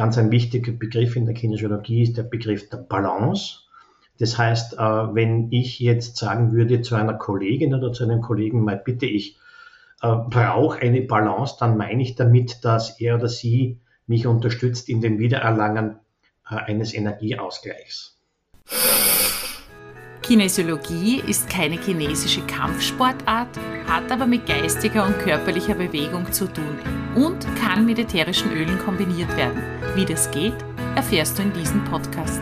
ganz ein wichtiger Begriff in der Kinesiologie ist der Begriff der Balance. Das heißt, äh, wenn ich jetzt sagen würde zu einer Kollegin oder zu einem Kollegen, mal bitte, ich äh, brauche eine Balance, dann meine ich damit, dass er oder sie mich unterstützt in dem Wiedererlangen äh, eines Energieausgleichs. Kinesiologie ist keine chinesische Kampfsportart, hat aber mit geistiger und körperlicher Bewegung zu tun und kann mit ätherischen Ölen kombiniert werden. Wie das geht, erfährst du in diesem Podcast.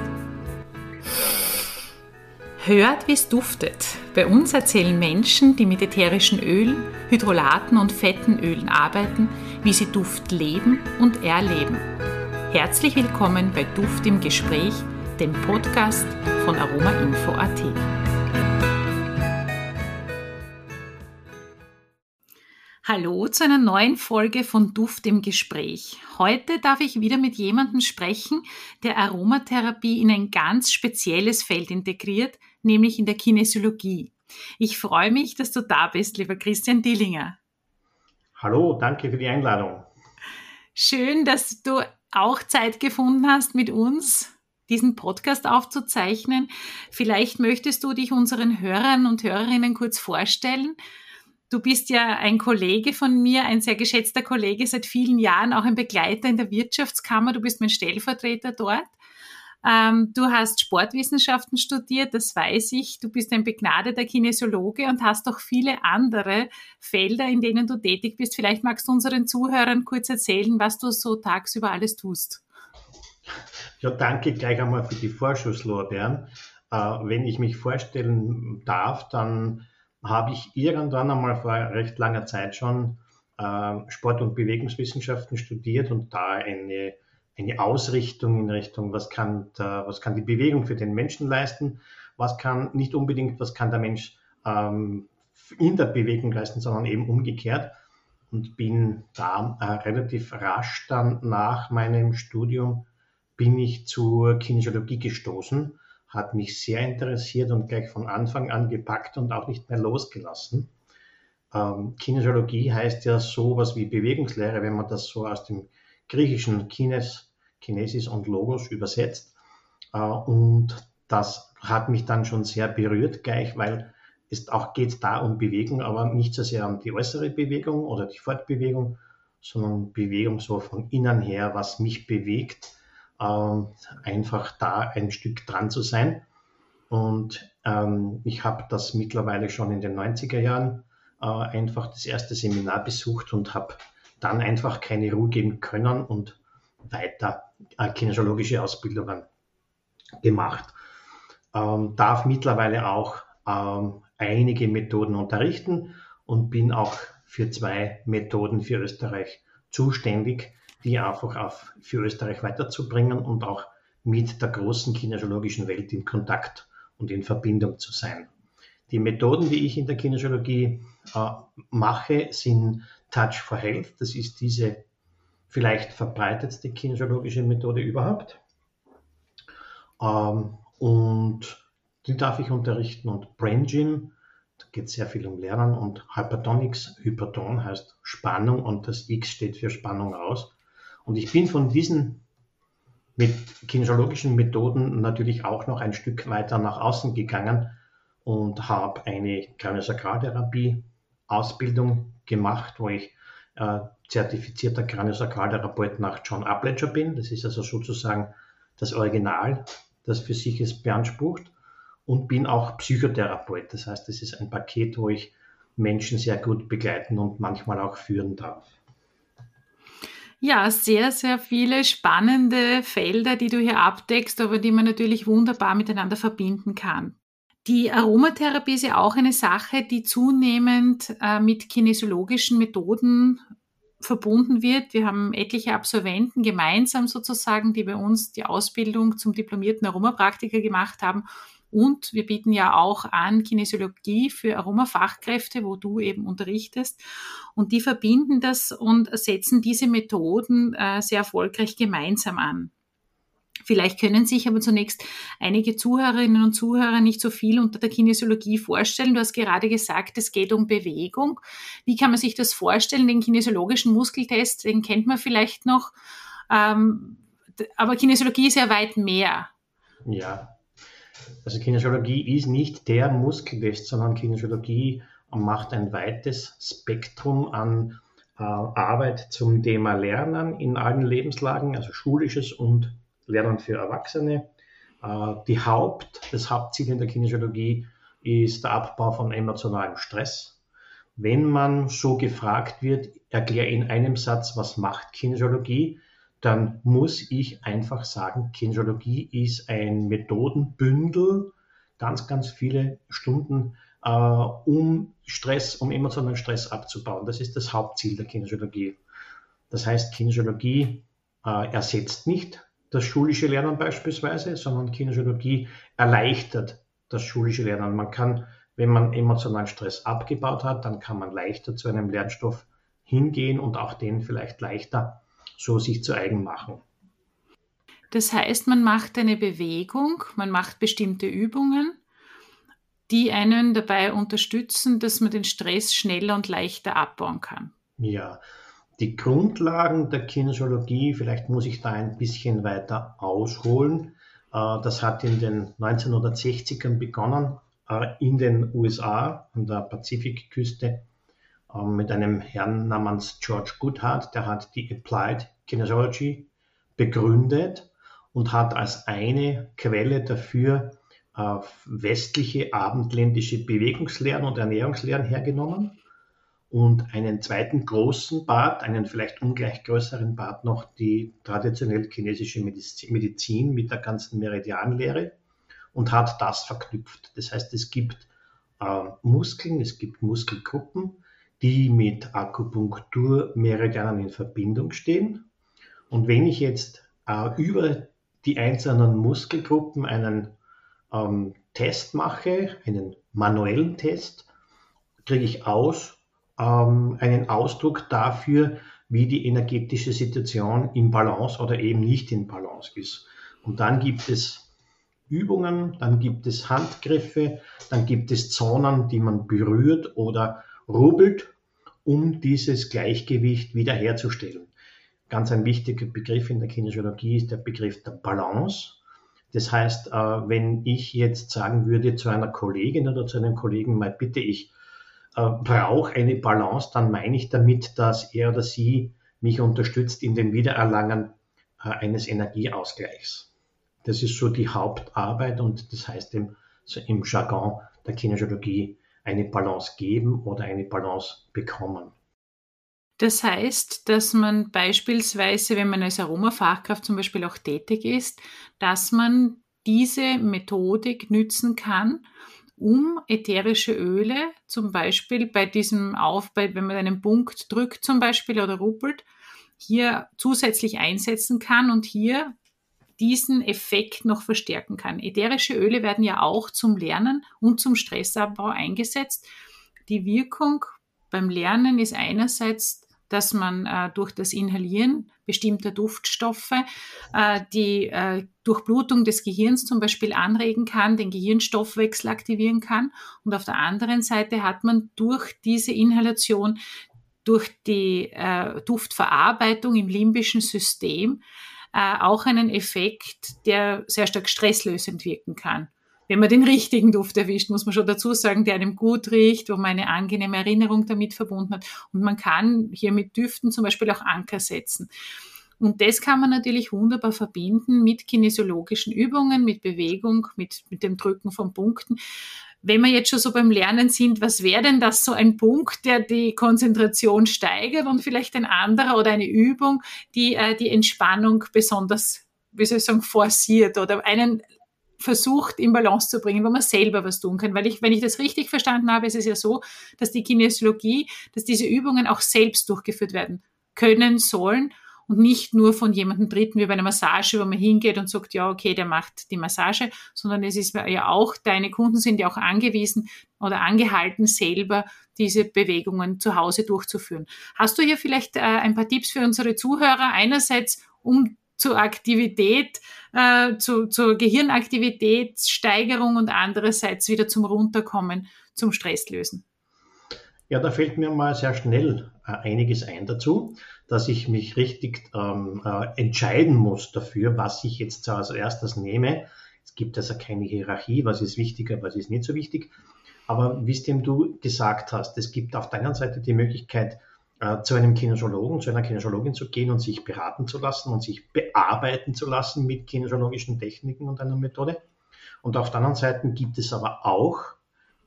Hört, wie es duftet. Bei uns erzählen Menschen, die mit ätherischen Ölen, Hydrolaten und fetten Ölen arbeiten, wie sie Duft leben und erleben. Herzlich willkommen bei Duft im Gespräch, dem Podcast von aromainfo.at. Hallo zu einer neuen Folge von Duft im Gespräch. Heute darf ich wieder mit jemandem sprechen, der Aromatherapie in ein ganz spezielles Feld integriert, nämlich in der Kinesiologie. Ich freue mich, dass du da bist, lieber Christian Dillinger. Hallo, danke für die Einladung. Schön, dass du auch Zeit gefunden hast, mit uns diesen Podcast aufzuzeichnen. Vielleicht möchtest du dich unseren Hörern und Hörerinnen kurz vorstellen. Du bist ja ein Kollege von mir, ein sehr geschätzter Kollege seit vielen Jahren, auch ein Begleiter in der Wirtschaftskammer. Du bist mein Stellvertreter dort. Ähm, du hast Sportwissenschaften studiert, das weiß ich. Du bist ein begnadeter Kinesiologe und hast auch viele andere Felder, in denen du tätig bist. Vielleicht magst du unseren Zuhörern kurz erzählen, was du so tagsüber alles tust. Ja, danke gleich einmal für die Vorschusslorbeeren. Äh, wenn ich mich vorstellen darf, dann habe ich irgendwann einmal vor recht langer Zeit schon äh, Sport- und Bewegungswissenschaften studiert und da eine, eine Ausrichtung in Richtung, was kann, der, was kann die Bewegung für den Menschen leisten, was kann nicht unbedingt, was kann der Mensch ähm, in der Bewegung leisten, sondern eben umgekehrt und bin da äh, relativ rasch dann nach meinem Studium bin ich zur Kinesiologie gestoßen hat mich sehr interessiert und gleich von Anfang an gepackt und auch nicht mehr losgelassen. Ähm, Kinesiologie heißt ja sowas wie Bewegungslehre, wenn man das so aus dem griechischen Kines, Kinesis und Logos übersetzt. Äh, und das hat mich dann schon sehr berührt gleich, weil es auch geht da um Bewegung, aber nicht so sehr um die äußere Bewegung oder die Fortbewegung, sondern Bewegung so von innen her, was mich bewegt ähm, einfach da ein Stück dran zu sein. Und ähm, ich habe das mittlerweile schon in den 90er Jahren äh, einfach das erste Seminar besucht und habe dann einfach keine Ruhe geben können und weiter äh, kinesiologische Ausbildungen gemacht. Ähm, darf mittlerweile auch ähm, einige Methoden unterrichten und bin auch für zwei Methoden für Österreich zuständig, die einfach auf, für Österreich weiterzubringen und auch mit der großen kinesiologischen Welt in Kontakt und in Verbindung zu sein. Die Methoden, die ich in der Kinesiologie äh, mache, sind Touch for Health. Das ist diese vielleicht verbreitetste kinesiologische Methode überhaupt. Ähm, und die darf ich unterrichten. Und Brain Gym, da geht es sehr viel um Lernen. Und Hypertonics, Hyperton heißt Spannung und das X steht für Spannung aus. Und ich bin von diesen mit kinesiologischen Methoden natürlich auch noch ein Stück weiter nach außen gegangen und habe eine Kraniosakraltherapie Ausbildung gemacht, wo ich äh, zertifizierter Kraniosakraltherapeut nach John Upledger bin. Das ist also sozusagen das Original, das für sich es beansprucht und bin auch Psychotherapeut. Das heißt, es ist ein Paket, wo ich Menschen sehr gut begleiten und manchmal auch führen darf. Ja, sehr, sehr viele spannende Felder, die du hier abdeckst, aber die man natürlich wunderbar miteinander verbinden kann. Die Aromatherapie ist ja auch eine Sache, die zunehmend äh, mit kinesiologischen Methoden verbunden wird. Wir haben etliche Absolventen gemeinsam sozusagen, die bei uns die Ausbildung zum diplomierten Aromapraktiker gemacht haben und wir bieten ja auch an Kinesiologie für Aromafachkräfte, wo du eben unterrichtest. Und die verbinden das und setzen diese Methoden äh, sehr erfolgreich gemeinsam an. Vielleicht können sich aber zunächst einige Zuhörerinnen und Zuhörer nicht so viel unter der Kinesiologie vorstellen. Du hast gerade gesagt, es geht um Bewegung. Wie kann man sich das vorstellen? Den kinesiologischen Muskeltest, den kennt man vielleicht noch. Ähm, aber Kinesiologie ist ja weit mehr. Ja, also Kinesiologie ist nicht der Muskeltest, sondern Kinesiologie macht ein weites Spektrum an äh, Arbeit zum Thema Lernen in allen Lebenslagen, also schulisches und Lernen für Erwachsene. Äh, die Haupt, das Hauptziel in der Kinesiologie ist der Abbau von emotionalem Stress. Wenn man so gefragt wird, erkläre in einem Satz, was macht Kinesiologie, dann muss ich einfach sagen, Kinesiologie ist ein Methodenbündel, ganz, ganz viele Stunden, äh, um Stress, um emotionalen Stress abzubauen. Das ist das Hauptziel der Kinesiologie. Das heißt, Kinesiologie äh, ersetzt nicht das schulische Lernen beispielsweise, sondern Kinesiologie erleichtert das schulische Lernen. Man kann, wenn man emotionalen Stress abgebaut hat, dann kann man leichter zu einem Lernstoff hingehen und auch den vielleicht leichter so sich zu eigen machen. Das heißt, man macht eine Bewegung, man macht bestimmte Übungen, die einen dabei unterstützen, dass man den Stress schneller und leichter abbauen kann. Ja, die Grundlagen der Kinesiologie, vielleicht muss ich da ein bisschen weiter ausholen. Äh, das hat in den 1960ern begonnen äh, in den USA an der Pazifikküste mit einem Herrn namens George Goodhart, der hat die Applied Kinesiology begründet und hat als eine Quelle dafür äh, westliche abendländische Bewegungslehren und Ernährungslehren hergenommen und einen zweiten großen Part, einen vielleicht ungleich größeren Part noch die traditionell chinesische Medizin mit der ganzen Meridianlehre und hat das verknüpft. Das heißt, es gibt äh, Muskeln, es gibt Muskelgruppen, die mit Akupunkturmeridianen in Verbindung stehen. Und wenn ich jetzt äh, über die einzelnen Muskelgruppen einen ähm, Test mache, einen manuellen Test, kriege ich aus ähm, einen Ausdruck dafür, wie die energetische Situation im Balance oder eben nicht in Balance ist. Und dann gibt es Übungen, dann gibt es Handgriffe, dann gibt es Zonen, die man berührt oder rubbelt, um dieses Gleichgewicht wiederherzustellen. Ganz ein wichtiger Begriff in der Kinesiologie ist der Begriff der Balance. Das heißt, äh, wenn ich jetzt sagen würde zu einer Kollegin oder zu einem Kollegen, mal bitte, ich äh, brauche eine Balance, dann meine ich damit, dass er oder sie mich unterstützt in dem Wiedererlangen äh, eines Energieausgleichs. Das ist so die Hauptarbeit und das heißt im, im Jargon der Kinesiologie eine Balance geben oder eine Balance bekommen. Das heißt, dass man beispielsweise, wenn man als Aromafachkraft zum Beispiel auch tätig ist, dass man diese Methodik nützen kann, um ätherische Öle, zum Beispiel bei diesem Auf, wenn man einen Punkt drückt zum Beispiel oder ruppelt, hier zusätzlich einsetzen kann und hier diesen Effekt noch verstärken kann. Ätherische Öle werden ja auch zum Lernen und zum Stressabbau eingesetzt. Die Wirkung beim Lernen ist einerseits dass man äh, durch das Inhalieren bestimmter Duftstoffe äh, die äh, Durchblutung des Gehirns zum Beispiel anregen kann, den Gehirnstoffwechsel aktivieren kann. Und auf der anderen Seite hat man durch diese Inhalation, durch die äh, Duftverarbeitung im limbischen System äh, auch einen Effekt, der sehr stark stresslösend wirken kann wenn man den richtigen Duft erwischt, muss man schon dazu sagen, der einem gut riecht, wo man eine angenehme Erinnerung damit verbunden hat. Und man kann hier mit Düften zum Beispiel auch Anker setzen. Und das kann man natürlich wunderbar verbinden mit kinesiologischen Übungen, mit Bewegung, mit, mit dem Drücken von Punkten. Wenn wir jetzt schon so beim Lernen sind, was wäre denn das so ein Punkt, der die Konzentration steigert und vielleicht ein anderer oder eine Übung, die äh, die Entspannung besonders, wie soll ich sagen, forciert oder einen versucht, in Balance zu bringen, wo man selber was tun kann. Weil ich, wenn ich das richtig verstanden habe, ist es ja so, dass die Kinesiologie, dass diese Übungen auch selbst durchgeführt werden können sollen und nicht nur von jemandem Dritten wie bei einer Massage, wo man hingeht und sagt, ja, okay, der macht die Massage, sondern es ist ja auch, deine Kunden sind ja auch angewiesen oder angehalten, selber diese Bewegungen zu Hause durchzuführen. Hast du hier vielleicht äh, ein paar Tipps für unsere Zuhörer? Einerseits, um zur Aktivität, äh, zu, zur Gehirnaktivitätssteigerung und andererseits wieder zum Runterkommen, zum Stresslösen. Ja, da fällt mir mal sehr schnell äh, einiges ein dazu, dass ich mich richtig ähm, äh, entscheiden muss dafür, was ich jetzt als erstes nehme. Es gibt also keine Hierarchie, was ist wichtiger, was ist nicht so wichtig. Aber wie es dem du gesagt hast, es gibt auf der anderen Seite die Möglichkeit, äh, zu einem Kinesiologen, zu einer Kinesiologin zu gehen und sich beraten zu lassen und sich bearbeiten zu lassen mit kinesiologischen Techniken und einer Methode. Und auf der anderen Seite gibt es aber auch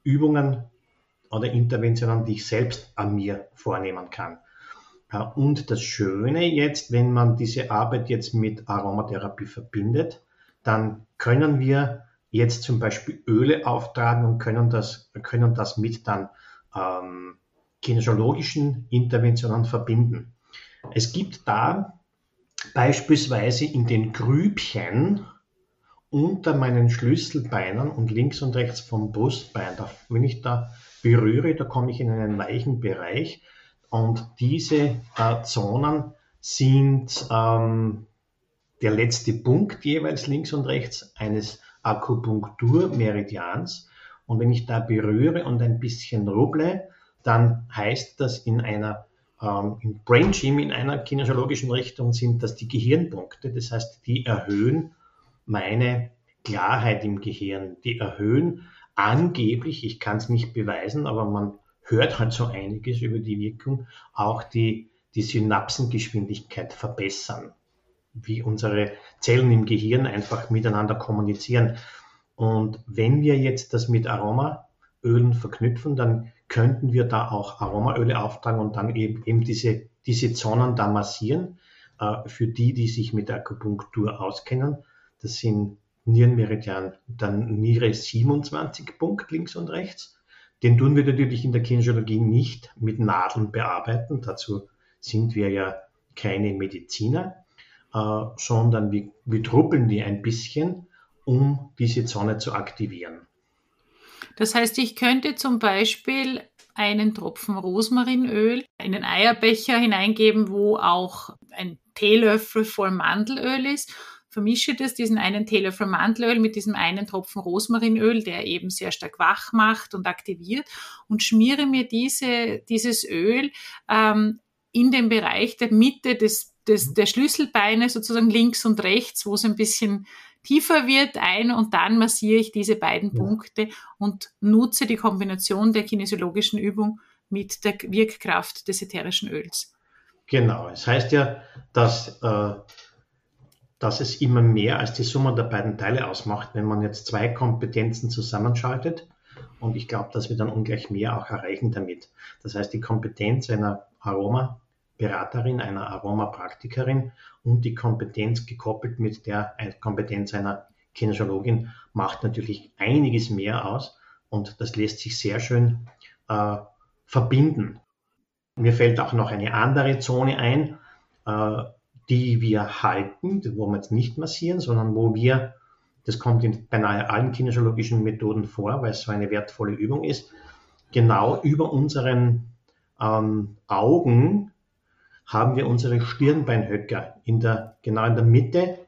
Übungen, oder Interventionen, die ich selbst an mir vornehmen kann. Und das Schöne jetzt, wenn man diese Arbeit jetzt mit Aromatherapie verbindet, dann können wir jetzt zum Beispiel Öle auftragen und können das, können das mit dann ähm, kinesiologischen Interventionen verbinden. Es gibt da beispielsweise in den Grübchen unter meinen Schlüsselbeinen und links und rechts vom Brustbein, da, wenn ich da berühre, da komme ich in einen weichen Bereich und diese äh, Zonen sind ähm, der letzte Punkt jeweils links und rechts eines Akupunkturmeridians. Und wenn ich da berühre und ein bisschen rubble, dann heißt das in einer ähm, in Brain Gym, in einer kinesiologischen Richtung sind das die Gehirnpunkte. Das heißt, die erhöhen meine Klarheit im Gehirn. Die erhöhen angeblich, ich kann es nicht beweisen, aber man hört halt so einiges über die Wirkung, auch die, die Synapsengeschwindigkeit verbessern, wie unsere Zellen im Gehirn einfach miteinander kommunizieren. Und wenn wir jetzt das mit Aromaölen verknüpfen, dann könnten wir da auch Aromaöle auftragen und dann eben, eben diese, diese Zonen da massieren. Äh, für die, die sich mit Akupunktur auskennen, das sind Nierenmeridian, dann Niere 27 Punkt links und rechts. Den tun wir natürlich in der Kinesiologie nicht mit Nadeln bearbeiten. Dazu sind wir ja keine Mediziner, äh, sondern wir, wir truppeln die ein bisschen, um diese Zone zu aktivieren. Das heißt, ich könnte zum Beispiel einen Tropfen Rosmarinöl in den Eierbecher hineingeben, wo auch ein Teelöffel voll Mandelöl ist vermische das, diesen einen Teelöffel Mandelöl mit diesem einen Tropfen Rosmarinöl, der eben sehr stark wach macht und aktiviert und schmiere mir diese, dieses Öl ähm, in den Bereich der Mitte des, des, der Schlüsselbeine, sozusagen links und rechts, wo es ein bisschen tiefer wird ein und dann massiere ich diese beiden ja. Punkte und nutze die Kombination der kinesiologischen Übung mit der Wirkkraft des ätherischen Öls. Genau, es heißt ja, dass äh, dass es immer mehr als die Summe der beiden Teile ausmacht, wenn man jetzt zwei Kompetenzen zusammenschaltet. Und ich glaube, dass wir dann ungleich mehr auch erreichen damit. Das heißt, die Kompetenz einer Aromaberaterin, einer Aromapraktikerin und die Kompetenz gekoppelt mit der Kompetenz einer Kinesiologin macht natürlich einiges mehr aus und das lässt sich sehr schön äh, verbinden. Mir fällt auch noch eine andere Zone ein, äh, die wir halten, wo wir jetzt nicht massieren, sondern wo wir, das kommt in beinahe allen kinesiologischen Methoden vor, weil es so eine wertvolle Übung ist, genau über unseren ähm, Augen haben wir unsere Stirnbeinhöcker in der, genau in der Mitte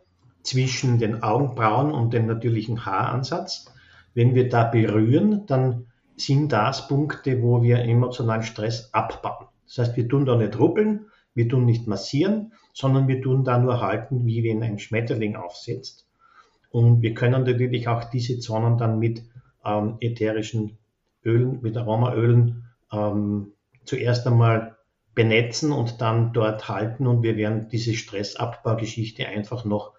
zwischen den Augenbrauen und dem natürlichen Haaransatz. Wenn wir da berühren, dann sind das Punkte, wo wir emotionalen Stress abbauen. Das heißt, wir tun da nicht ruppeln, wir tun nicht massieren, sondern wir tun da nur halten, wie wenn ein Schmetterling aufsetzt. Und wir können natürlich auch diese Zonen dann mit ähm, ätherischen Ölen, mit Aromaölen ähm, zuerst einmal benetzen und dann dort halten und wir werden diese Stressabbaugeschichte einfach noch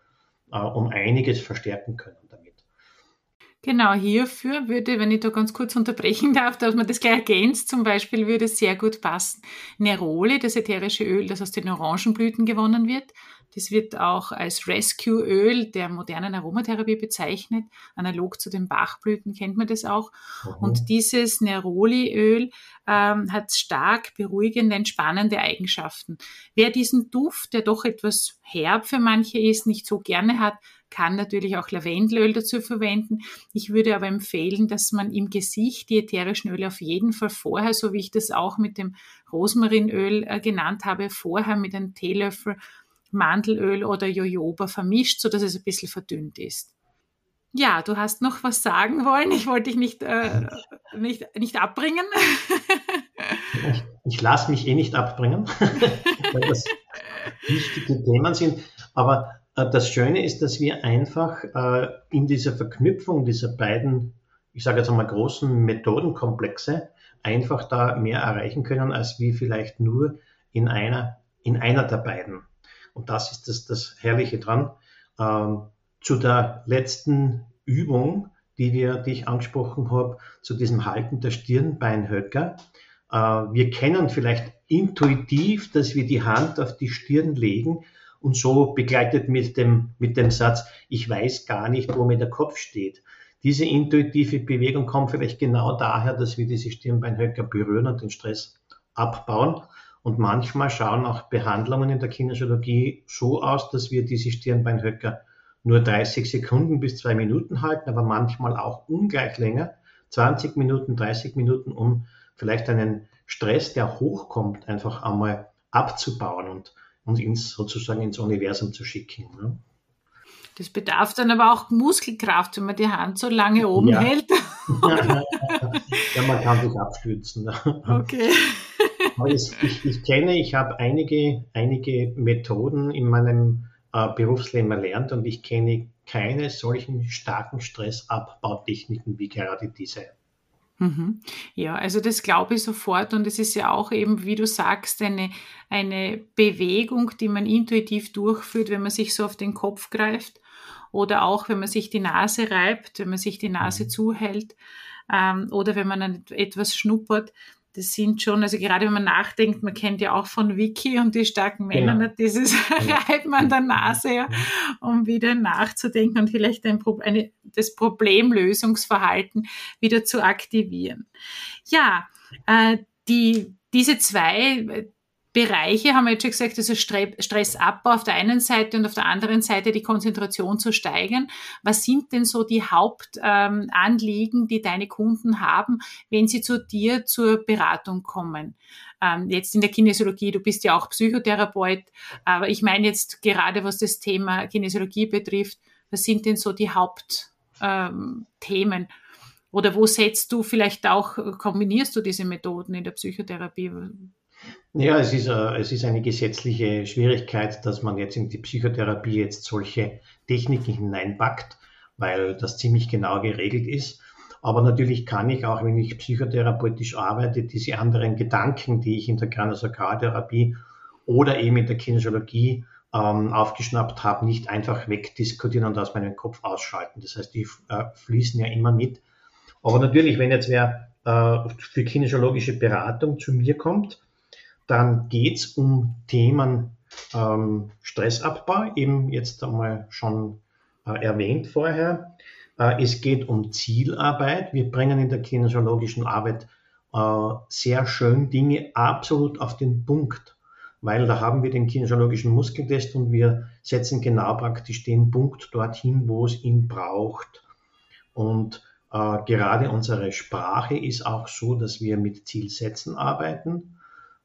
äh, um einiges verstärken können. Genau, hierfür würde, wenn ich da ganz kurz unterbrechen darf, dass man das gleich ergänzt, zum Beispiel würde sehr gut passen. Neroli, das ätherische Öl, das aus den Orangenblüten gewonnen wird. Das wird auch als Rescue-Öl der modernen Aromatherapie bezeichnet. Analog zu den Bachblüten kennt man das auch. Mhm. Und dieses Neroli-Öl ähm, hat stark beruhigende, entspannende Eigenschaften. Wer diesen Duft, der doch etwas herb für manche ist, nicht so gerne hat, kann natürlich auch Lavendelöl dazu verwenden. Ich würde aber empfehlen, dass man im Gesicht die ätherischen Öle auf jeden Fall vorher, so wie ich das auch mit dem Rosmarinöl äh, genannt habe, vorher mit einem Teelöffel Mandelöl oder Jojoba vermischt, so dass es ein bisschen verdünnt ist. Ja, du hast noch was sagen wollen. Ich wollte dich nicht, äh, nicht, nicht abbringen. ich, ich lasse mich eh nicht abbringen, weil das wichtige Themen sind. Aber äh, das Schöne ist, dass wir einfach äh, in dieser Verknüpfung dieser beiden, ich sage jetzt einmal großen Methodenkomplexe, einfach da mehr erreichen können, als wie vielleicht nur in einer, in einer der beiden. Und das ist das, das Herrliche dran. Ähm, zu der letzten Übung, die, wir, die ich angesprochen habe, zu diesem Halten der Stirnbeinhöcker. Äh, wir kennen vielleicht intuitiv, dass wir die Hand auf die Stirn legen und so begleitet mit dem, mit dem Satz, ich weiß gar nicht, wo mir der Kopf steht. Diese intuitive Bewegung kommt vielleicht genau daher, dass wir diese Stirnbeinhöcker berühren und den Stress abbauen. Und manchmal schauen auch Behandlungen in der Kinesiologie so aus, dass wir diese Stirnbeinhöcker nur 30 Sekunden bis zwei Minuten halten, aber manchmal auch ungleich länger, 20 Minuten, 30 Minuten, um vielleicht einen Stress, der hochkommt, einfach einmal abzubauen und, und ins, sozusagen ins Universum zu schicken. Ne? Das bedarf dann aber auch Muskelkraft, wenn man die Hand so lange oben ja. hält. ja, man kann sich abstützen. Okay. Ich, ich, kenne, ich habe einige, einige Methoden in meinem äh, Berufsleben erlernt und ich kenne keine solchen starken Stressabbautechniken wie gerade diese. Mhm. Ja, also das glaube ich sofort und es ist ja auch eben, wie du sagst, eine, eine Bewegung, die man intuitiv durchführt, wenn man sich so auf den Kopf greift oder auch wenn man sich die Nase reibt, wenn man sich die Nase mhm. zuhält ähm, oder wenn man etwas schnuppert das sind schon, also gerade wenn man nachdenkt, man kennt ja auch von Wiki und die starken Männer, genau. dieses ja. Reiben an der Nase, ja, um wieder nachzudenken und vielleicht ein, eine, das Problemlösungsverhalten wieder zu aktivieren. Ja, äh, die, diese zwei Bereiche, haben wir jetzt schon gesagt, also Stressabbau auf der einen Seite und auf der anderen Seite die Konzentration zu steigern. Was sind denn so die Hauptanliegen, ähm, die deine Kunden haben, wenn sie zu dir zur Beratung kommen? Ähm, jetzt in der Kinesiologie, du bist ja auch Psychotherapeut, aber ich meine jetzt gerade, was das Thema Kinesiologie betrifft, was sind denn so die Hauptthemen? Ähm, Oder wo setzt du vielleicht auch, kombinierst du diese Methoden in der Psychotherapie? Ja, es ist, äh, es ist eine gesetzliche Schwierigkeit, dass man jetzt in die Psychotherapie jetzt solche Techniken hineinpackt, weil das ziemlich genau geregelt ist. Aber natürlich kann ich auch, wenn ich psychotherapeutisch arbeite, diese anderen Gedanken, die ich in der Kranosakraltherapie oder eben in der Kinesiologie ähm, aufgeschnappt habe, nicht einfach wegdiskutieren und aus meinem Kopf ausschalten. Das heißt, die äh, fließen ja immer mit. Aber natürlich, wenn jetzt wer äh, für kinesiologische Beratung zu mir kommt, dann geht es um Themen ähm, Stressabbau, eben jetzt einmal schon äh, erwähnt vorher. Äh, es geht um Zielarbeit. Wir bringen in der kinesiologischen Arbeit äh, sehr schön Dinge absolut auf den Punkt, weil da haben wir den kinesiologischen Muskeltest und wir setzen genau praktisch den Punkt dorthin, wo es ihn braucht. Und äh, gerade unsere Sprache ist auch so, dass wir mit Zielsätzen arbeiten.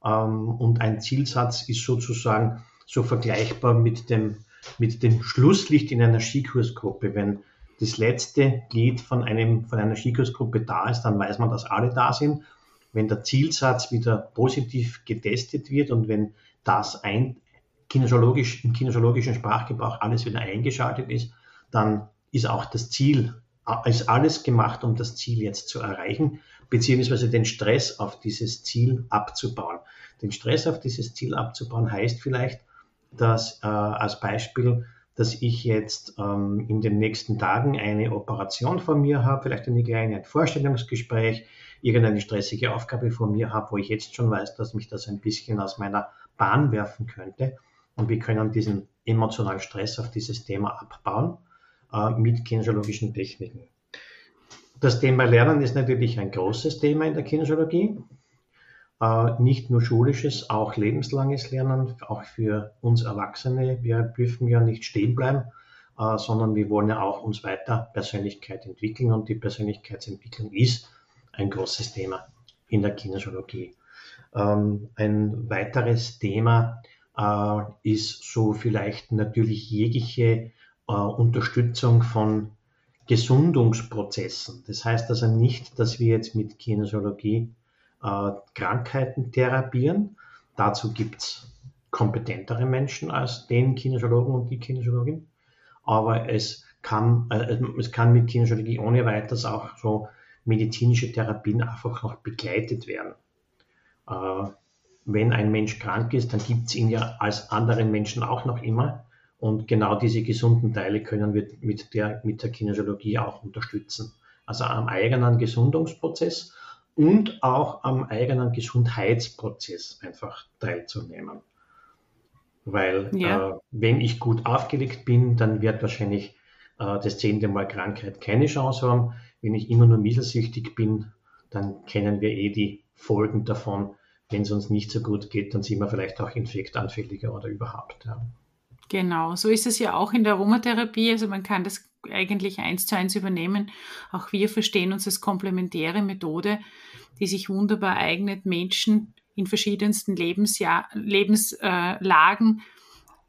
Ähm, und ein Zielsatz ist sozusagen so vergleichbar mit dem, mit dem Schlusslicht in einer Skikursgruppe. Wenn das letzte Glied von, einem, von einer Skikursgruppe da ist, dann weiß man, dass alle da sind. Wenn der Zielsatz wieder positiv getestet wird und wenn das ein, kinesiologisch, im kinesiologischen Sprachgebrauch alles wieder eingeschaltet ist, dann ist auch das Ziel, ist alles gemacht, um das Ziel jetzt zu erreichen beziehungsweise den Stress auf dieses Ziel abzubauen. Den Stress auf dieses Ziel abzubauen heißt vielleicht, dass äh, als Beispiel, dass ich jetzt ähm, in den nächsten Tagen eine Operation vor mir habe, vielleicht eine kleine ein Vorstellungsgespräch, irgendeine stressige Aufgabe vor mir habe, wo ich jetzt schon weiß, dass mich das ein bisschen aus meiner Bahn werfen könnte. Und wir können diesen emotionalen Stress auf dieses Thema abbauen äh, mit kinesiologischen Techniken. Das Thema Lernen ist natürlich ein großes Thema in der Kinesiologie. Äh, nicht nur schulisches, auch lebenslanges Lernen, auch für uns Erwachsene. Wir dürfen ja nicht stehen bleiben, äh, sondern wir wollen ja auch uns weiter Persönlichkeit entwickeln und die Persönlichkeitsentwicklung ist ein großes Thema in der Kinesiologie. Ähm, ein weiteres Thema äh, ist so vielleicht natürlich jegliche Unterstützung von Gesundungsprozessen. Das heißt also nicht, dass wir jetzt mit Kinesiologie äh, Krankheiten therapieren. Dazu gibt es kompetentere Menschen als den Kinesiologen und die Kinesiologin. Aber es kann, äh, es kann mit Kinesiologie ohne weiteres auch so medizinische Therapien einfach noch begleitet werden. Äh, wenn ein Mensch krank ist, dann gibt es ihn ja als anderen Menschen auch noch immer. Und genau diese gesunden Teile können wir mit der, mit der Kinesiologie auch unterstützen. Also am eigenen Gesundungsprozess und auch am eigenen Gesundheitsprozess einfach teilzunehmen. Weil ja. äh, wenn ich gut aufgelegt bin, dann wird wahrscheinlich äh, das zehnte Mal Krankheit keine Chance haben. Wenn ich immer nur mittelsüchtig bin, dann kennen wir eh die Folgen davon. Wenn es uns nicht so gut geht, dann sind wir vielleicht auch infektanfälliger oder überhaupt. Ja. Genau, so ist es ja auch in der Aromatherapie. Also man kann das eigentlich eins zu eins übernehmen. Auch wir verstehen uns als komplementäre Methode, die sich wunderbar eignet, Menschen in verschiedensten Lebensjahr, Lebenslagen,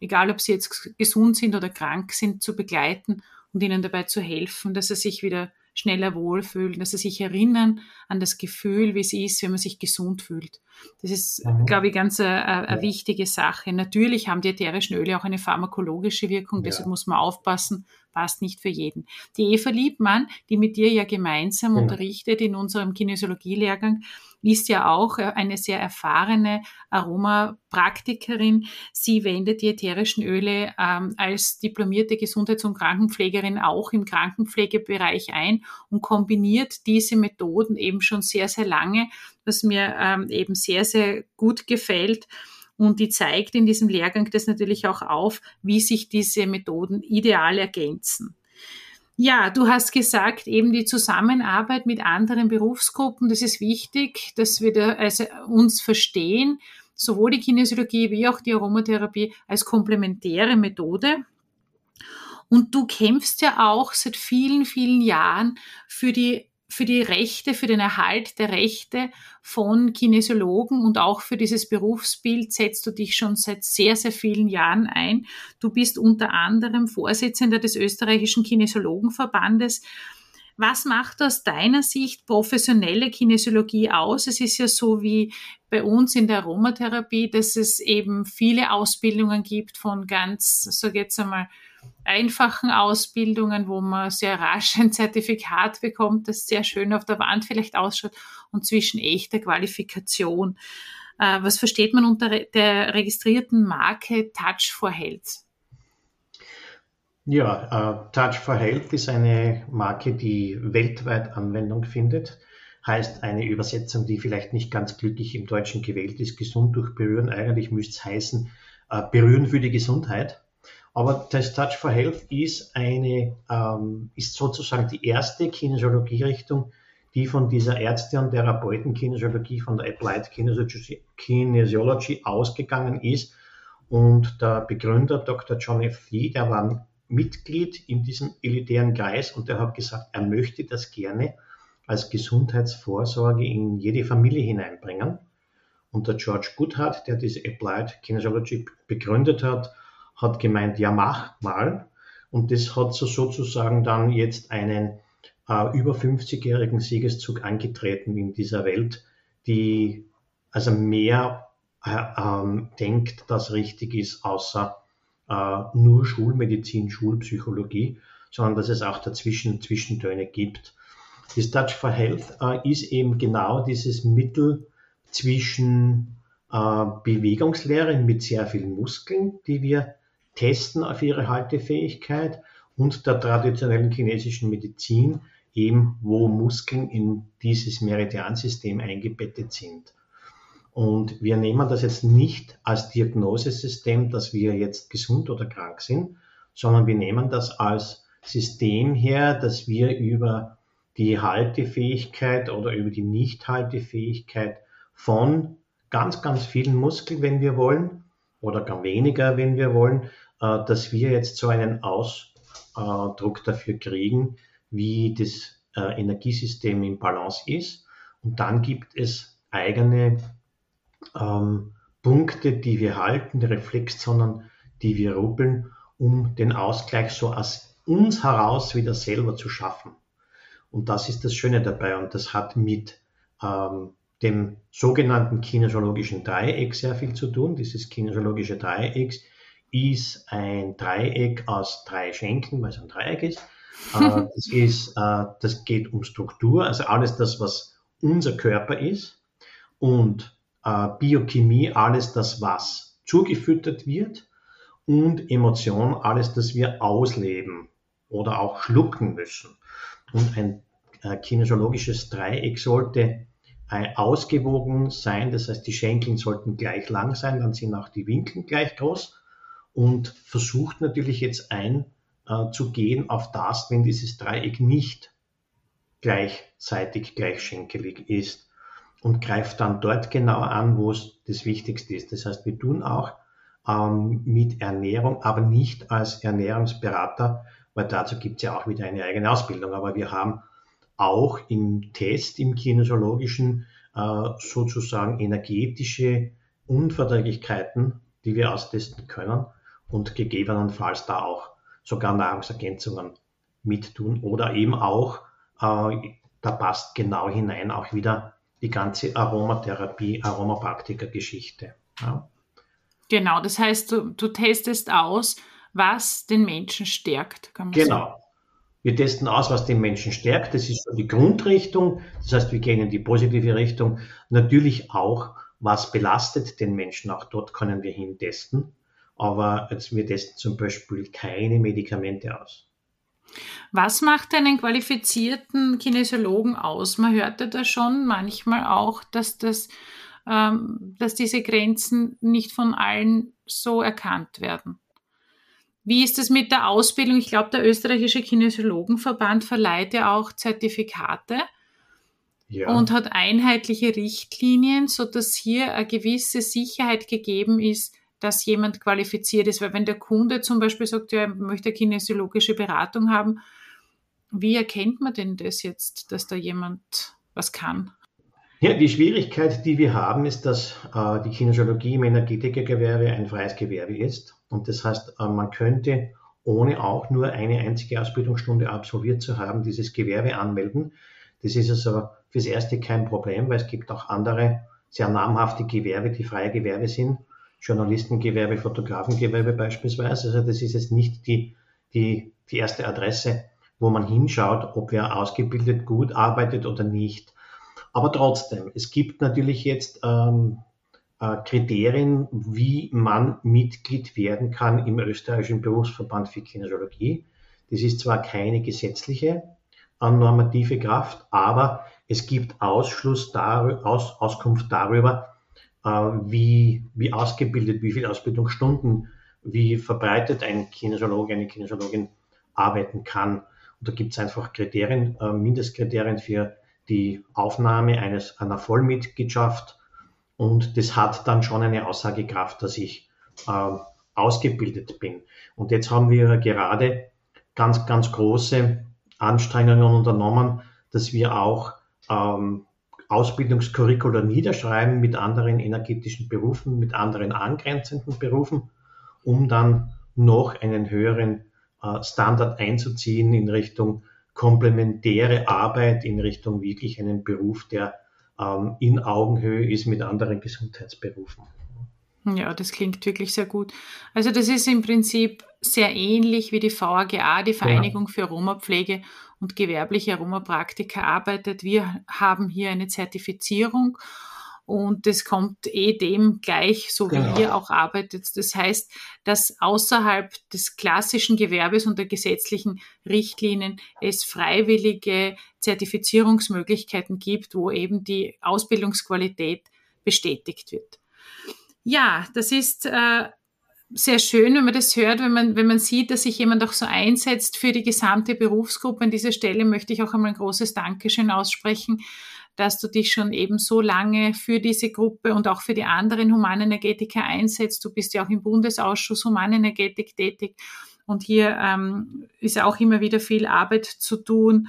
egal ob sie jetzt gesund sind oder krank sind, zu begleiten und ihnen dabei zu helfen, dass sie sich wieder schneller wohlfühlen, dass sie sich erinnern an das Gefühl, wie es ist, wenn man sich gesund fühlt. Das ist, mhm. glaube ich, ganz eine, wichtige Sache. Natürlich haben die ätherischen Öle auch eine pharmakologische Wirkung, deshalb ja. muss man aufpassen, passt nicht für jeden. Die Eva Liebmann, die mit dir ja gemeinsam ja. unterrichtet in unserem Kinesiologie-Lehrgang, ist ja auch äh, eine sehr erfahrene Aromapraktikerin. Sie wendet die ätherischen Öle ähm, als diplomierte Gesundheits- und Krankenpflegerin auch im Krankenpflegebereich ein und kombiniert diese Methoden eben schon sehr, sehr lange, was mir ähm, eben sehr, sehr gut gefällt. Und die zeigt in diesem Lehrgang das natürlich auch auf, wie sich diese Methoden ideal ergänzen. Ja, du hast gesagt, eben die Zusammenarbeit mit anderen Berufsgruppen, das ist wichtig, dass wir da also uns verstehen, sowohl die Kinesiologie wie auch die Aromatherapie als komplementäre Methode. Und du kämpfst ja auch seit vielen, vielen Jahren für die für die Rechte, für den Erhalt der Rechte von Kinesiologen und auch für dieses Berufsbild setzt du dich schon seit sehr, sehr vielen Jahren ein. Du bist unter anderem Vorsitzender des österreichischen Kinesiologenverbandes. Was macht aus deiner Sicht professionelle Kinesiologie aus? Es ist ja so wie bei uns in der Aromatherapie, dass es eben viele Ausbildungen gibt von ganz, sag jetzt einmal, einfachen Ausbildungen, wo man sehr rasch ein Zertifikat bekommt, das sehr schön auf der Wand vielleicht ausschaut und zwischen echter Qualifikation. Äh, was versteht man unter der registrierten Marke Touch for Health? Ja, uh, Touch for Health ist eine Marke, die weltweit Anwendung findet. Heißt eine Übersetzung, die vielleicht nicht ganz glücklich im Deutschen gewählt ist, gesund durch Berühren. Eigentlich müsste es heißen, uh, Berühren für die Gesundheit. Aber das Touch for Health ist eine, ähm, ist sozusagen die erste Kinesiologie-Richtung, die von dieser Ärzte- und Therapeuten-Kinesiologie, von der Applied Kinesiology, Kinesiology ausgegangen ist. Und der Begründer, Dr. John F. Lee, der war Mitglied in diesem elitären Kreis und der hat gesagt, er möchte das gerne als Gesundheitsvorsorge in jede Familie hineinbringen. Und der George Goodhart, der diese Applied Kinesiology begründet hat, hat gemeint, ja, mach mal. Und das hat so sozusagen dann jetzt einen äh, über 50-jährigen Siegeszug angetreten in dieser Welt, die also mehr äh, ähm, denkt, dass richtig ist, außer äh, nur Schulmedizin, Schulpsychologie, sondern dass es auch dazwischen Zwischentöne gibt. Das Touch for Health äh, ist eben genau dieses Mittel zwischen äh, Bewegungslehre mit sehr vielen Muskeln, die wir testen auf ihre Haltefähigkeit und der traditionellen chinesischen Medizin, eben wo Muskeln in dieses Meridiansystem eingebettet sind. Und wir nehmen das jetzt nicht als Diagnosesystem, dass wir jetzt gesund oder krank sind, sondern wir nehmen das als System her, dass wir über die Haltefähigkeit oder über die Nichthaltefähigkeit von ganz, ganz vielen Muskeln, wenn wir wollen, oder gar weniger, wenn wir wollen, dass wir jetzt so einen Ausdruck dafür kriegen, wie das äh, Energiesystem im Balance ist. Und dann gibt es eigene ähm, Punkte, die wir halten, die Reflexzonen, die wir rubbeln, um den Ausgleich so aus uns heraus wieder selber zu schaffen. Und das ist das Schöne dabei. Und das hat mit ähm, dem sogenannten kinesiologischen Dreieck sehr viel zu tun. Dieses kinesiologische Dreieck ist ein Dreieck aus drei Schenkeln, weil es ein Dreieck ist. Äh, das, ist äh, das geht um Struktur, also alles das, was unser Körper ist und äh, Biochemie, alles das, was zugefüttert wird und Emotion, alles das wir ausleben oder auch schlucken müssen. Und ein kinesiologisches Dreieck sollte ausgewogen sein, das heißt, die Schenkeln sollten gleich lang sein, dann sind auch die Winkel gleich groß und versucht natürlich jetzt einzugehen auf das, wenn dieses Dreieck nicht gleichzeitig gleichschenkelig ist und greift dann dort genau an, wo es das Wichtigste ist. Das heißt, wir tun auch ähm, mit Ernährung, aber nicht als Ernährungsberater, weil dazu gibt es ja auch wieder eine eigene Ausbildung. Aber wir haben auch im Test, im kinesiologischen, äh, sozusagen energetische Unverträglichkeiten, die wir austesten können und gegebenenfalls da auch sogar Nahrungsergänzungen mittun oder eben auch, äh, da passt genau hinein auch wieder die ganze Aromatherapie, Aromapraktiker-Geschichte. Ja. Genau, das heißt, du, du testest aus, was den Menschen stärkt. Genau. Sagen. Wir testen aus, was den Menschen stärkt. Das ist so die Grundrichtung. Das heißt, wir gehen in die positive Richtung. Natürlich auch, was belastet den Menschen. Auch dort können wir hin testen. Aber jetzt, wir testen zum Beispiel keine Medikamente aus. Was macht einen qualifizierten Kinesiologen aus? Man hörte da schon manchmal auch, dass, das, ähm, dass diese Grenzen nicht von allen so erkannt werden. Wie ist es mit der Ausbildung? Ich glaube, der österreichische Kinesiologenverband verleiht ja auch Zertifikate ja. und hat einheitliche Richtlinien, sodass hier eine gewisse Sicherheit gegeben ist, dass jemand qualifiziert ist. Weil wenn der Kunde zum Beispiel sagt, ja, er möchte kinesiologische Beratung haben, wie erkennt man denn das jetzt, dass da jemand was kann? Ja, die Schwierigkeit, die wir haben, ist, dass äh, die Kinesiologie im Energetikergewerbe ein freies Gewerbe ist. Und das heißt, äh, man könnte, ohne auch nur eine einzige Ausbildungsstunde absolviert zu haben, dieses Gewerbe anmelden. Das ist also fürs Erste kein Problem, weil es gibt auch andere sehr namhafte Gewerbe, die freie Gewerbe sind. Journalistengewerbe, Fotografengewerbe beispielsweise. Also das ist jetzt nicht die, die, die erste Adresse, wo man hinschaut, ob wer ausgebildet gut arbeitet oder nicht. Aber trotzdem, es gibt natürlich jetzt ähm, äh, Kriterien, wie man Mitglied werden kann im österreichischen Berufsverband für Kinesiologie. Das ist zwar keine gesetzliche äh, normative Kraft, aber es gibt Ausschluss dar, Aus, Auskunft darüber, wie, wie ausgebildet, wie viele Ausbildungsstunden, wie verbreitet ein Kinesiologe, eine Kinesiologin arbeiten kann. Und da gibt es einfach Kriterien, äh, Mindestkriterien für die Aufnahme eines, einer Vollmitgliedschaft und das hat dann schon eine Aussagekraft, dass ich äh, ausgebildet bin. Und jetzt haben wir gerade ganz, ganz große Anstrengungen unternommen, dass wir auch ähm, Ausbildungskurricula niederschreiben mit anderen energetischen Berufen, mit anderen angrenzenden Berufen, um dann noch einen höheren äh, Standard einzuziehen in Richtung komplementäre Arbeit in Richtung wirklich einen Beruf, der ähm, in Augenhöhe ist mit anderen Gesundheitsberufen. Ja, das klingt wirklich sehr gut. Also das ist im Prinzip sehr ähnlich wie die VAGA, die Vereinigung ja. für Aromapflege und gewerbliche Aromapraktiker arbeitet. Wir haben hier eine Zertifizierung und das kommt eh dem gleich, so wie genau. ihr auch arbeitet. Das heißt, dass außerhalb des klassischen Gewerbes und der gesetzlichen Richtlinien es freiwillige Zertifizierungsmöglichkeiten gibt, wo eben die Ausbildungsqualität bestätigt wird. Ja, das ist äh, sehr schön, wenn man das hört, wenn man, wenn man sieht, dass sich jemand auch so einsetzt für die gesamte Berufsgruppe. An dieser Stelle möchte ich auch einmal ein großes Dankeschön aussprechen dass du dich schon eben so lange für diese Gruppe und auch für die anderen Humanenergetiker einsetzt. Du bist ja auch im Bundesausschuss Humanenergetik tätig und hier ähm, ist auch immer wieder viel Arbeit zu tun.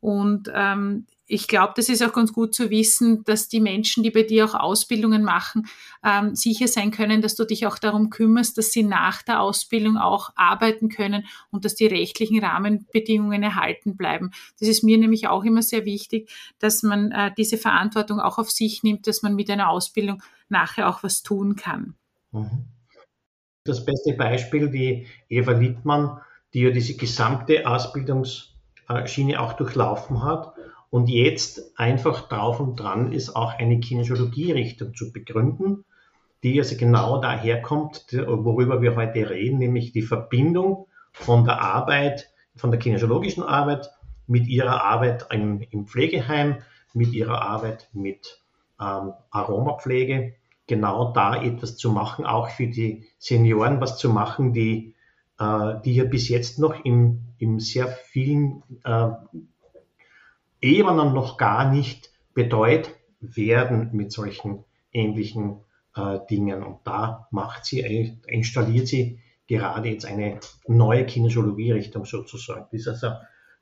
Und ähm, ich glaube, das ist auch ganz gut zu wissen, dass die Menschen, die bei dir auch Ausbildungen machen, ähm, sicher sein können, dass du dich auch darum kümmerst, dass sie nach der Ausbildung auch arbeiten können und dass die rechtlichen Rahmenbedingungen erhalten bleiben. Das ist mir nämlich auch immer sehr wichtig, dass man äh, diese Verantwortung auch auf sich nimmt, dass man mit einer Ausbildung nachher auch was tun kann. Mhm. Das beste Beispiel, die Eva Littmann, die ja diese gesamte Ausbildungsschiene auch durchlaufen hat und jetzt einfach drauf und dran ist, auch eine Kinesiologie-Richtung zu begründen, die also genau daherkommt, worüber wir heute reden, nämlich die Verbindung von der Arbeit, von der kinesiologischen Arbeit mit ihrer Arbeit im, im Pflegeheim, mit ihrer Arbeit mit ähm, Aromapflege, genau da etwas zu machen, auch für die Senioren was zu machen, die, äh, die ja bis jetzt noch im, im sehr vielen äh, Ebenen noch gar nicht betreut werden mit solchen ähnlichen äh, Dingen. Und da macht sie, installiert sie gerade jetzt eine neue Kinesiologie-Richtung sozusagen. Das ist also,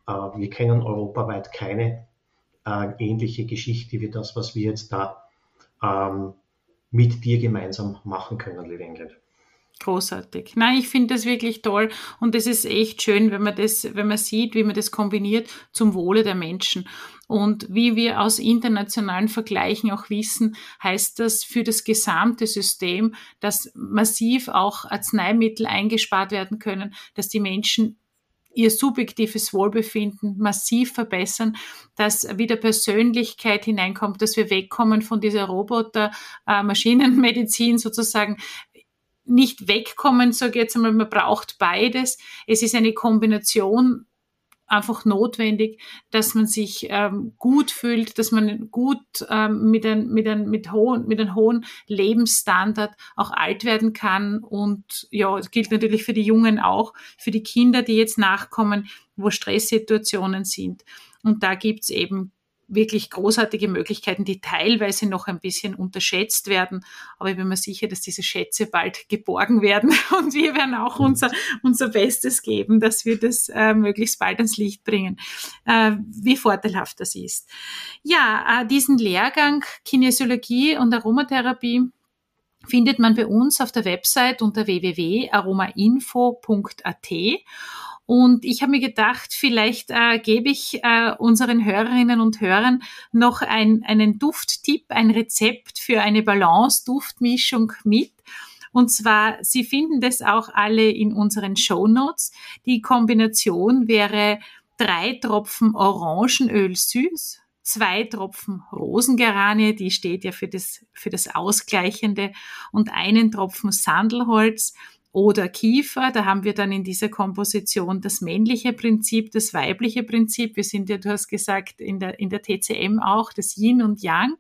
äh, wir kennen europaweit keine äh, ähnliche Geschichte wie das, was wir jetzt da ähm, mit dir gemeinsam machen können, liebe Ingrid. Großartig. Nein, ich finde das wirklich toll und es ist echt schön, wenn man das, wenn man sieht, wie man das kombiniert zum Wohle der Menschen. Und wie wir aus internationalen Vergleichen auch wissen, heißt das für das gesamte System, dass massiv auch Arzneimittel eingespart werden können, dass die Menschen ihr subjektives Wohlbefinden massiv verbessern, dass wieder Persönlichkeit hineinkommt, dass wir wegkommen von dieser Roboter-Maschinenmedizin äh, sozusagen nicht wegkommen, sage ich jetzt einmal, man braucht beides. Es ist eine Kombination einfach notwendig, dass man sich ähm, gut fühlt, dass man gut ähm, mit, ein, mit, ein, mit, hohen, mit einem hohen Lebensstandard auch alt werden kann. Und ja, das gilt natürlich für die Jungen auch, für die Kinder, die jetzt nachkommen, wo Stresssituationen sind. Und da gibt's eben wirklich großartige Möglichkeiten, die teilweise noch ein bisschen unterschätzt werden. Aber ich bin mir sicher, dass diese Schätze bald geborgen werden und wir werden auch mhm. unser, unser Bestes geben, dass wir das äh, möglichst bald ans Licht bringen, äh, wie vorteilhaft das ist. Ja, äh, diesen Lehrgang Kinesiologie und Aromatherapie findet man bei uns auf der Website unter www.aromainfo.at und ich habe mir gedacht, vielleicht äh, gebe ich äh, unseren Hörerinnen und Hörern noch ein, einen Dufttipp, ein Rezept für eine Balance-Duftmischung mit. Und zwar, Sie finden das auch alle in unseren Show Notes. Die Kombination wäre drei Tropfen Orangenöl süß, zwei Tropfen Rosengeranie, die steht ja für das, für das Ausgleichende, und einen Tropfen Sandelholz oder Kiefer. Da haben wir dann in dieser Komposition das männliche Prinzip, das weibliche Prinzip. Wir sind ja, du hast gesagt, in der, in der TCM auch das Yin und Yang.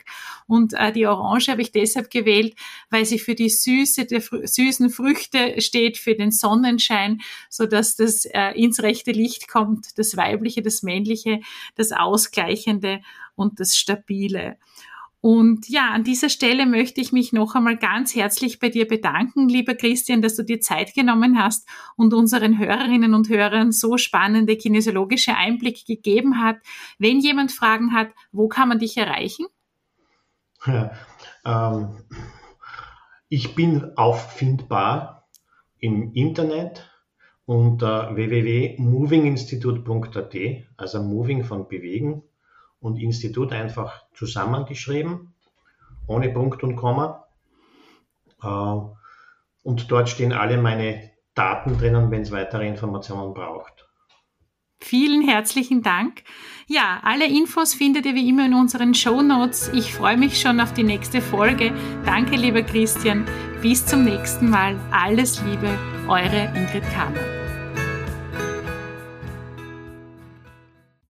Und äh, die Orange habe ich deshalb gewählt, weil sie für die Süße der süßen Früchte steht, für den Sonnenschein, so dass das äh, ins rechte Licht kommt, das weibliche, das männliche, das ausgleichende und das stabile. Und ja, an dieser Stelle möchte ich mich noch einmal ganz herzlich bei dir bedanken, lieber Christian, dass du dir Zeit genommen hast und unseren Hörerinnen und Hörern so spannende kinesiologische Einblicke gegeben hat. Wenn jemand Fragen hat, wo kann man dich erreichen? Ja, ähm, ich bin auffindbar im Internet unter www.movinginstitut.at, also Moving von Bewegen und Institut einfach zusammengeschrieben, ohne Punkt und Komma. Äh, und dort stehen alle meine Daten drinnen, wenn es weitere Informationen braucht. Vielen herzlichen Dank. Ja, alle Infos findet ihr wie immer in unseren Show Notes. Ich freue mich schon auf die nächste Folge. Danke, lieber Christian. Bis zum nächsten Mal. Alles Liebe, eure Ingrid Kammer.